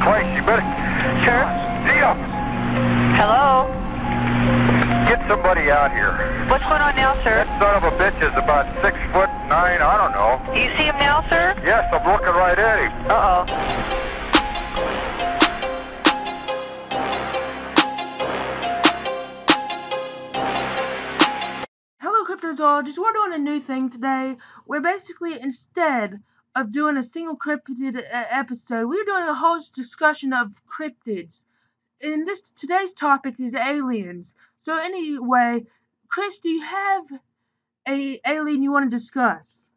Christ, you better. Sure. Deal. Hello? Get somebody out here. What's going on now, sir? That son of a bitch is about six foot nine, I don't know. Do you see him now, sir? Yes, I'm looking right at him. Uh-oh. Hello, cryptozoologists. We're doing a new thing today. Where basically, instead of doing a single cryptid episode, we're doing a whole discussion of cryptids. And this today's topic is aliens. So anyway, Chris, do you have a alien you want to discuss?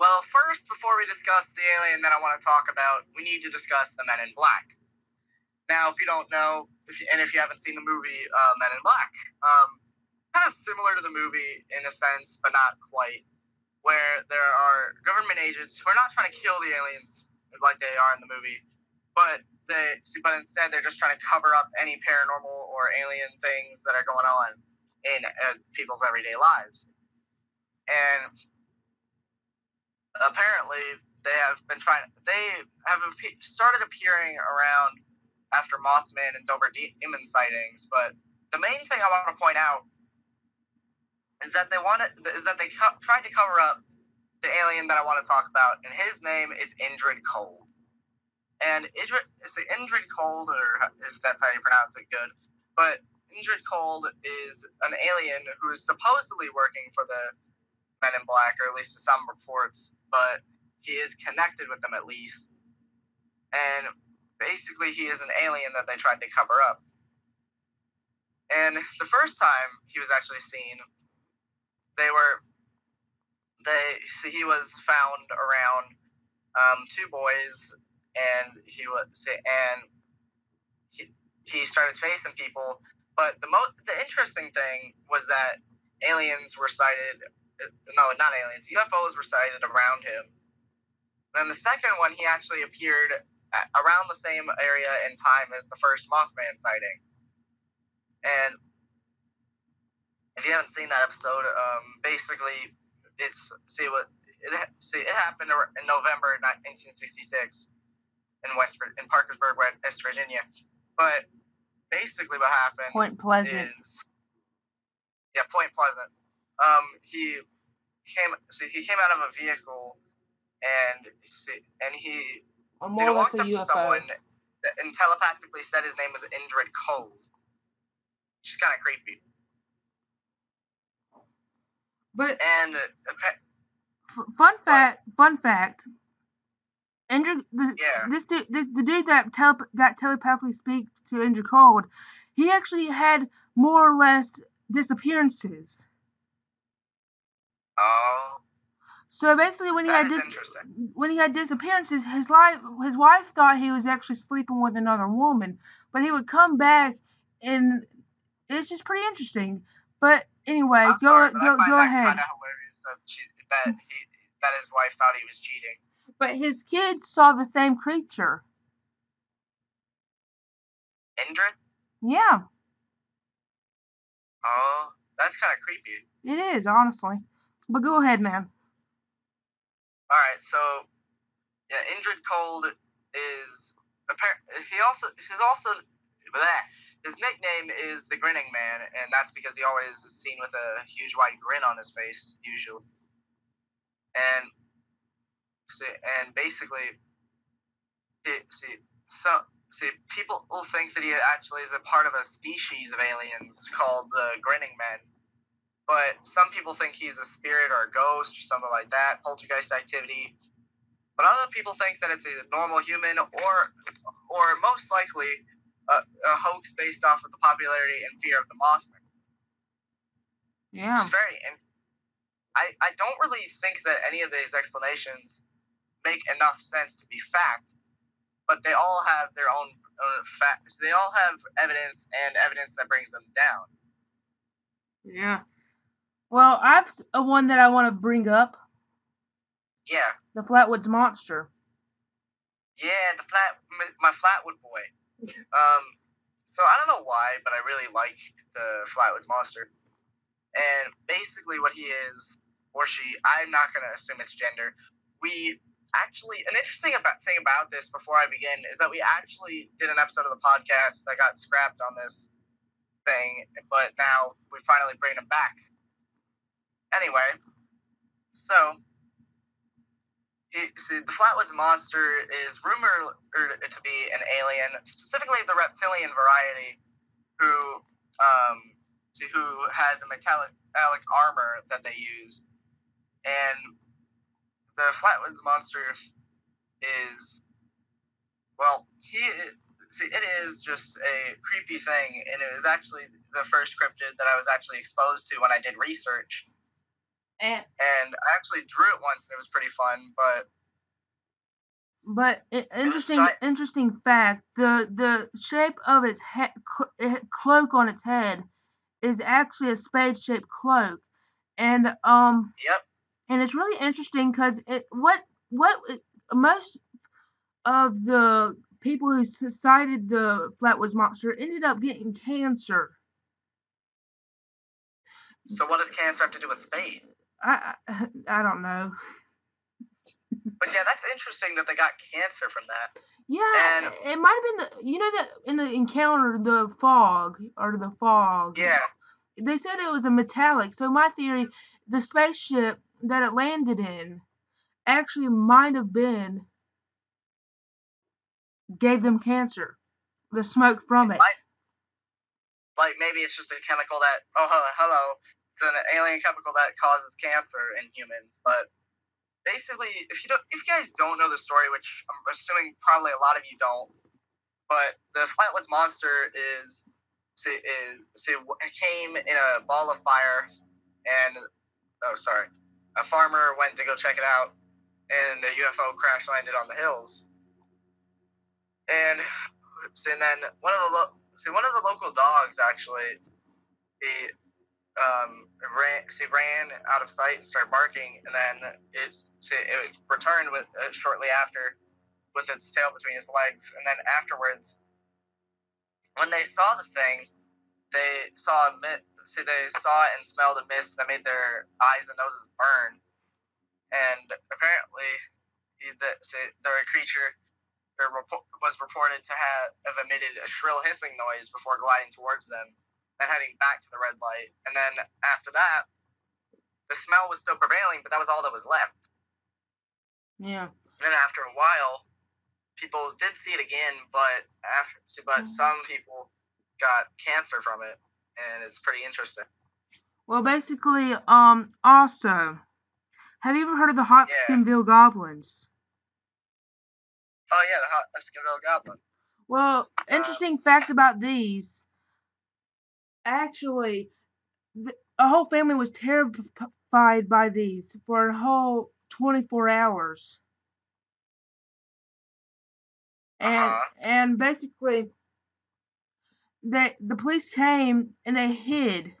Well, first, before we discuss the alien that I want to talk about, we need to discuss the Men in Black. Now, if you don't know, if you, and if you haven't seen the movie uh, Men in Black, um, kind of similar to the movie in a sense, but not quite, where there are government agents who are not trying to kill the aliens like they are in the movie, but they, but instead they're just trying to cover up any paranormal or alien things that are going on in uh, people's everyday lives. And apparently they have been trying they have started appearing around after mothman and dover demon sightings but the main thing i want to point out is that they wanted is that they co- tried to cover up the alien that i want to talk about and his name is indrid cold and indrid is it indrid cold or if that's how you pronounce it good but indrid cold is an alien who is supposedly working for the Men in Black, or at least to some reports, but he is connected with them at least. And basically, he is an alien that they tried to cover up. And the first time he was actually seen, they were they so he was found around um, two boys, and he was and he, he started chasing people. But the most the interesting thing was that aliens were sighted no, not aliens. UFOs were sighted around him. Then the second one, he actually appeared around the same area and time as the first Mothman sighting. And if you haven't seen that episode, um, basically, it's see what it see it happened in November 1966 in West in Parkersburg, West Virginia. But basically, what happened Point Pleasant. is yeah, Point Pleasant um, he came so he came out of a vehicle and and he Or he more or less walked a up to UFO. someone and telepathically said his name was Indrid Cold, which is kind of creepy. But And f- fun fact, fun fact. Andrew, the, Yeah. this dude, this, the dude that tele- got telepathically speak to Indrid Cold, he actually had more or less disappearances. oh, So basically, when he had dis- when he had disappearances, his life his wife thought he was actually sleeping with another woman, but he would come back, and it's just pretty interesting. But anyway, I'm go sorry, go find go that ahead. kind of hilarious that she, that he that his wife thought he was cheating. But his kids saw the same creature. Indrid? Yeah, Oh, that's kind of creepy. it is honestly. But go ahead, man. All right, so yeah, Indrid Cold is appar- he also he's also bleh, his nickname is the Grinning Man, and that's because he always is seen with a huge white grin on his face usually. And see, and basically, see, so see, people think that he actually is a part of a species of aliens called the Grinning Men but some people think he's a spirit or a ghost or something like that, poltergeist activity. But other people think that it's a normal human or, or most likely, a, a hoax based off of the popularity and fear of the Mothman. Yeah. It's very, and I, I don't really think that any of these explanations make enough sense to be fact, but they all have their own, own facts. They all have evidence and evidence that brings them down. Yeah. Well, I've a one that I want to bring up. Yeah, The Flatwoods Monster. Yeah, the flat, my Flatwood boy. Um, so I don't know why, but I really like the Flatwoods monster. And basically, what he is, or she, I'm not gonna assume it's gender. We actually an interesting about, thing about this before I begin is that we actually did an episode of the podcast that got scrapped on this thing, but now we finally bring them back. Anyway, so the Flatwoods monster is rumored to be an alien, specifically the reptilian variety, who um, who has a metallic, metallic armor that they use, and the Flatwoods monster is well, he see, it is just a creepy thing, and it was actually the first cryptid that I was actually exposed to when I did research. And And I actually drew it once, and it was pretty fun. But but interesting interesting fact the the shape of its he- cl- eh, cloak on its head is actually a spade shaped cloak, and um yep, and it's really interesting because it what what most of the people who s- sighted the Flatwoods monster ended up getting cancer. so what does cancer have to do with spades? I I, I don't know. But yeah, that's interesting that they got cancer from that. Yeah, And- it might have been the you know that in the encounter the fog or the fog. Yeah, They said it was a metallic. So my theory, the spaceship that it landed in actually might have been gave them cancer. The smoke from it. might- like maybe it's just a chemical that oh hello, hello it's an alien chemical that causes cancer in humans but basically if you don't if you guys don't know the story which i'm assuming probably a lot of you don't but the flatwoods monster is so, is so it came in a ball of fire and oh sorry a farmer went to go check it out and a ufo crash landed on the hills. And so and then one of the lo- see one of the local dogs actually he um ran he ran out of sight and started barking and then it's it returned with uh, shortly after with its tail between his legs and then afterwards when they saw the thing they saw a mist see they saw it and smelled a mist that made their eyes and noses burn. And apparently the, see, the creature was reported to have emitted a shrill hissing noise before gliding towards them, then heading back to the red light. And then after that, the smell was still prevailing, but that was all that was left. Yeah. And then after a while, people did see it again, but after, but Mhm. some people got cancer from it, and it's pretty interesting. Well, basically, um, also, have you ever heard of the Hopkinsville Goblins? Oh yeah, the hot Eskimo goblin. Well, interesting fact about these. Actually, a whole family was terrified by these for a whole 24 hours. And Uh-huh. and basically, they the police came and they hid,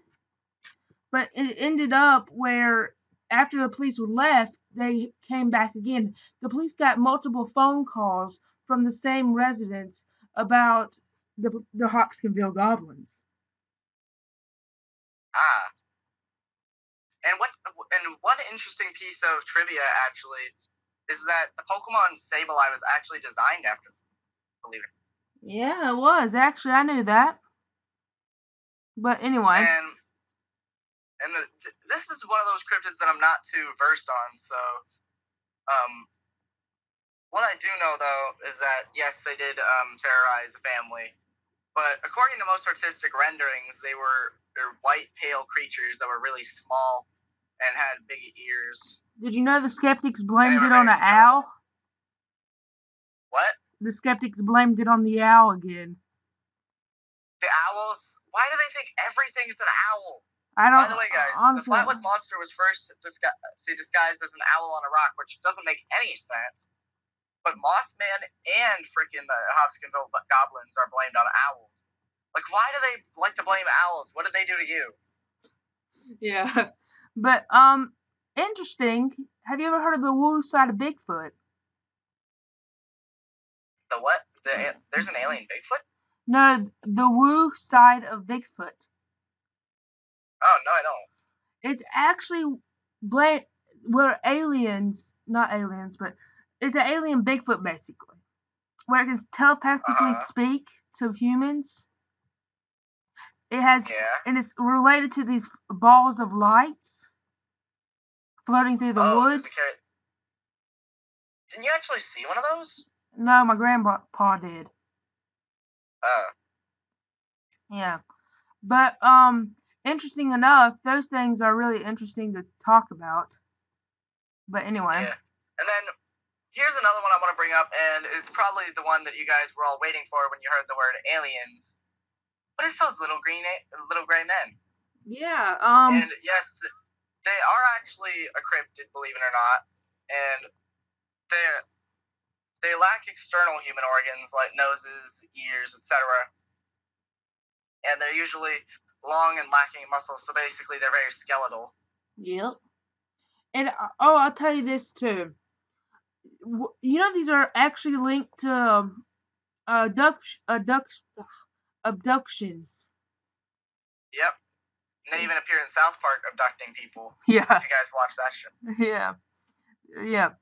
but it ended up where after the police left, they came back again. The police got multiple phone calls from the same residents about the the Hopkinsville goblins. Ah. And what and one interesting piece of trivia actually is that the Pokemon Sableye was actually designed after. Believe it. Yeah, it was actually. I knew that. But anyway, And and the, th- this is one of those cryptids that I'm not too versed on. So, um, what I do know though is that yes, they did um, terrorize a family, but according to most artistic renderings, they were they're white, pale creatures that were really small and had big ears. did you know the skeptics blamed it on an owl? What? The skeptics blamed it on the owl again. The owls? Why do they think everything's an owl? I don't. By the way, guys, honestly, the Flatwoods monster was first disgu- see, disguised as an owl on a rock, which doesn't make any sense. But Mothman and freaking the Hopkinsville goblins are blamed on owls. Like, why do they like to blame owls? What did they do to you? Yeah. But um, interesting. Have you ever heard of the woo side of Bigfoot? The what? The, there's an alien Bigfoot? No, the woo side of Bigfoot. Oh no, I don't. It's actually bla- were aliens, not aliens, but it's an alien Bigfoot basically, where it can telepathically Uh-huh. speak to humans. It has, Yeah. and it's related to these balls of lights floating through the oh, woods. Didn't you actually see one of those? No, my grandpa did. Oh. Yeah. But um interesting enough, those things are really interesting to talk about. But anyway. Yeah. And then here's another one I want to bring up, and it's probably the one that you guys were all waiting for when you heard the word aliens. What is those little green, little gray men? Yeah, um and yes, they are actually a cryptid, believe it or not, and they they lack external human organs like noses, ears, etc. And they're usually long and lacking muscles, so basically they're very skeletal. Yep. And uh, oh, I'll tell you this too. You know these are actually linked to um, abduct, abduct, abductions. Yep. And they even appear in South Park abducting people. Yeah. If you guys watch that show. Yeah. Yeah.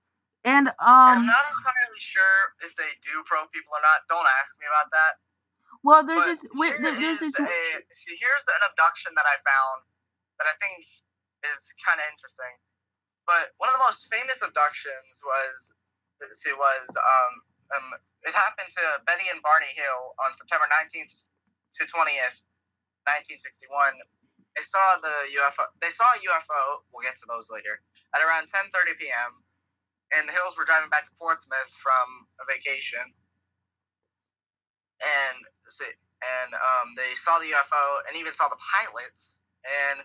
And um I'm not entirely sure if they do probe people or not. Don't ask me about that. well there's But this there- there's is this a, see, here's an abduction that I found that I think is kind of interesting. But one of the most famous abductions was see, was um, um it happened to Betty and Barney Hill on September 19th to 20th, 1961. They saw the UFO. They saw a UFO. We'll get to those later. At around 10:30 p.m. And the Hills were driving back to Portsmouth from a vacation. And and um, they saw the UFO and even saw the pilots. And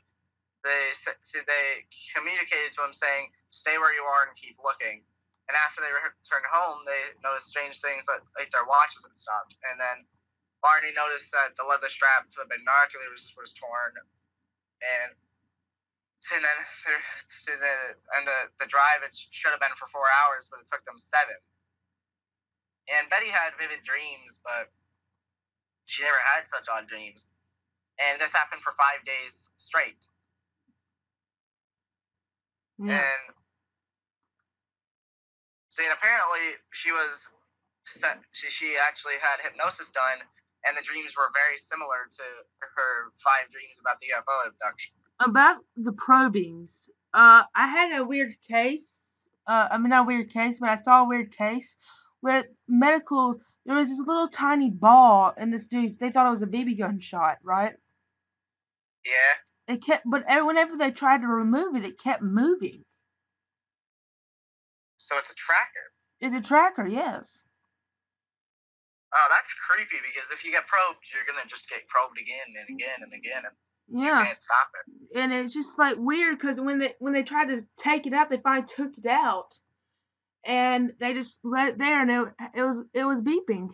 they they communicated to him saying, "Stay where you are and keep looking." And after they returned home, they noticed strange things that like their watches had stopped. And then Barney noticed that the leather strap to the binoculars was torn. And and then so the and the the drive it should have been for four hours, but it took them seven. And Betty had vivid dreams, but she never had such odd dreams. And this happened for five days straight. yeah. And see, and apparently she was set, she she actually had hypnosis done, and the dreams were very similar to her five dreams about the UFO abduction. about the probings. Uh, I had a weird case. Uh, I mean not a weird case, but I saw a weird case where medical. There was this little tiny ball in this dude. They thought it was a BB gun shot, right? Yeah. It kept, but whenever they tried to remove it, it kept moving. So it's a tracker. It's a tracker, yes. Oh, that's creepy because if you get probed, you're gonna just get probed again and again and again, and you can't stop it. and it's just like weird because when they when they tried to take it out, they finally took it out, and they just let it there, and it, it was it was beeping.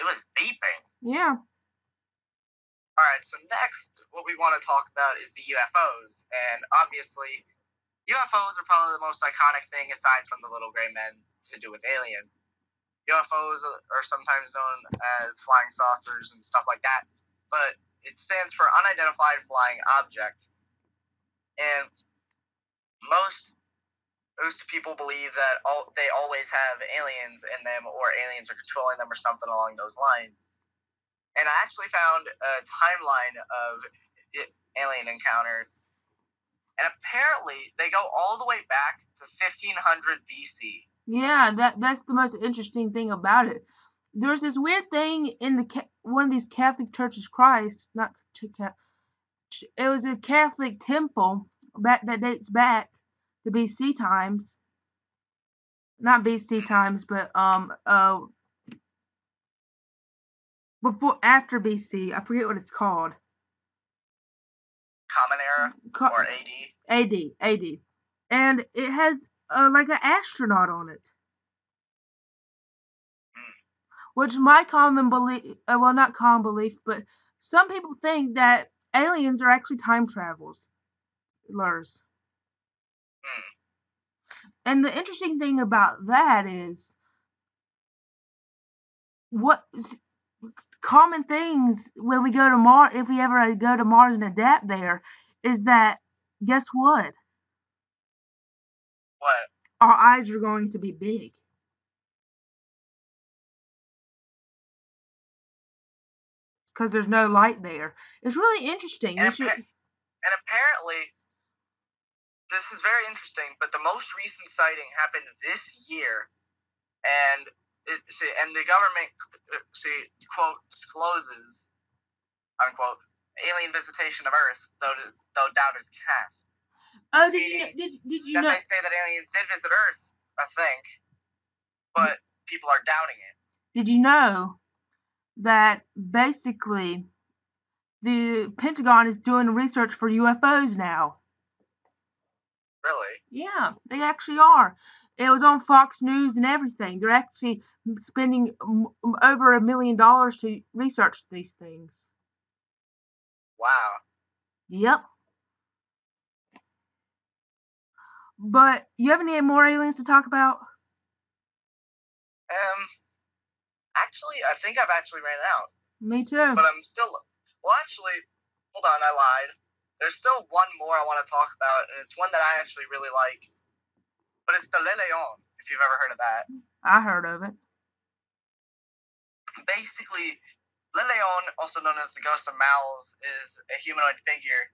It was beeping. Yeah. All right, so next, what we want to talk about is the UFOs, and obviously, UFOs are probably the most iconic thing aside from the little gray men to do with alien. UFOs are sometimes known as flying saucers and stuff like that, but it stands for unidentified flying object. And most most people believe that all they always have aliens in them or aliens are controlling them or something along those lines. And I actually found a timeline of alien encounter. And apparently they go all the way back to 1500 BC. Yeah, that that's the most interesting thing about it. There's this weird thing in the one of these Catholic churches, Christ, not it was a Catholic temple back that dates back to BC times. Not BC times, but um uh before after BC. I forget what it's called. Common Era or AD. AD, AD, and it has uh, like an astronaut on it. Which my common belief, uh, well, not common belief, but some people think that aliens are actually time travelers. And the interesting thing about that is what common things when we go to Mars, if we ever go to Mars and adapt there, is that guess what? What? our eyes are going to be big. Because there's no light there. It's really interesting. And, should, and apparently, this is very interesting. But the most recent sighting happened this year, and it, see, and the government uh, see quote discloses unquote alien visitation of Earth, though though doubt is cast. Oh, did you, did, did you know? they say that aliens did visit Earth, I think, but mm-hmm. people are doubting it. Did you know that basically the Pentagon is doing research for UFOs now? Really? Yeah, they actually are. It was on Fox News and everything. They're actually spending over a million dollars to research these things. Wow. Yep. But you have any more aliens to talk about? Um. Actually, I think I've actually ran out. Me too. but I'm still. Well, actually, hold on, I lied. There's still one more I want to talk about, and it's one that I actually really like. But it's the Le Leon, if you've ever heard of that. I heard of it. Basically, Le Leon, also known as the Ghost of Mouls, is a humanoid figure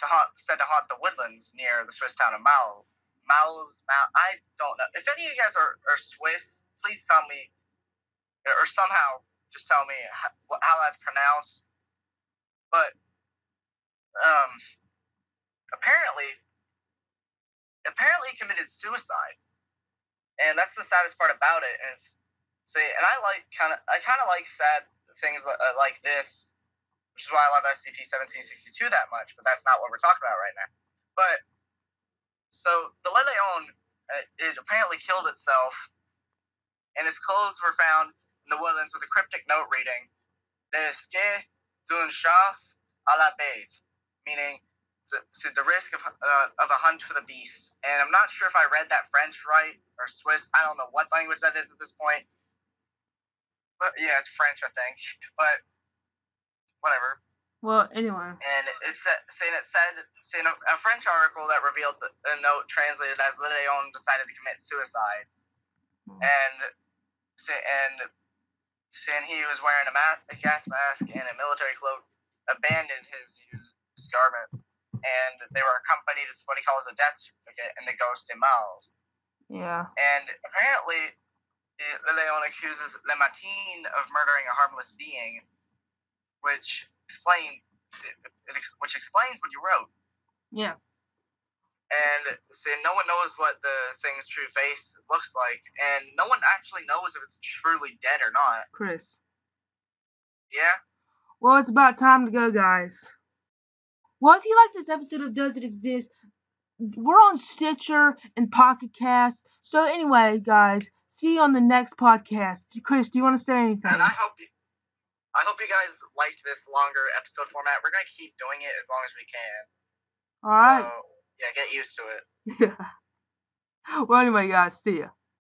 to haunt, said to haunt the woodlands near the Swiss town of Maul. Mouls, Mal, I don't know. If any of you guys are, are Swiss, please tell me, or somehow just tell me how, how that's pronounced. But um, apparently, apparently committed suicide, and that's the saddest part about it. And it's, see, and I like kind of, I kind of like sad things uh, like this, which is why I love SCP-1762 that much. But that's not what we're talking about right now. But so the Le Leon, uh, it apparently killed itself, and its clothes were found in the woodlands with a cryptic note reading, "Le risque d'une chasse à la bête," meaning to, to the risk of, uh, of a hunt for the beast. And I'm not sure if I read that French right or Swiss. I don't know what language that is at this point. But yeah, it's French, I think. But. Well, anyway. And it's sa- saying it said saying a, a French article that revealed the, a note translated as Le Leon decided to commit suicide, Hmm. and say and saying he was wearing a, mask, a gas mask and a military cloak, abandoned his used garment, and they were accompanied with what he calls a death certificate and the ghost in Miles. Yeah. And apparently, Le Leon accuses Le Matin of murdering a harmless being, which explain which explains what you wrote. Yeah. And so no one knows what the thing's true face looks like, and no one actually knows if it's truly dead or not. Chris. Yeah. Well, it's about time to go, guys. Well, if you like this episode of Does It Exist, we're on Stitcher and Pocket Cast. So, anyway, guys, see you on the next podcast. Chris, do you want to say anything? And I hope you, I hope you guys liked this longer episode format. We're gonna keep doing it as long as we can. All right. So yeah, get used to it. Yeah. well, anyway, guys, see ya.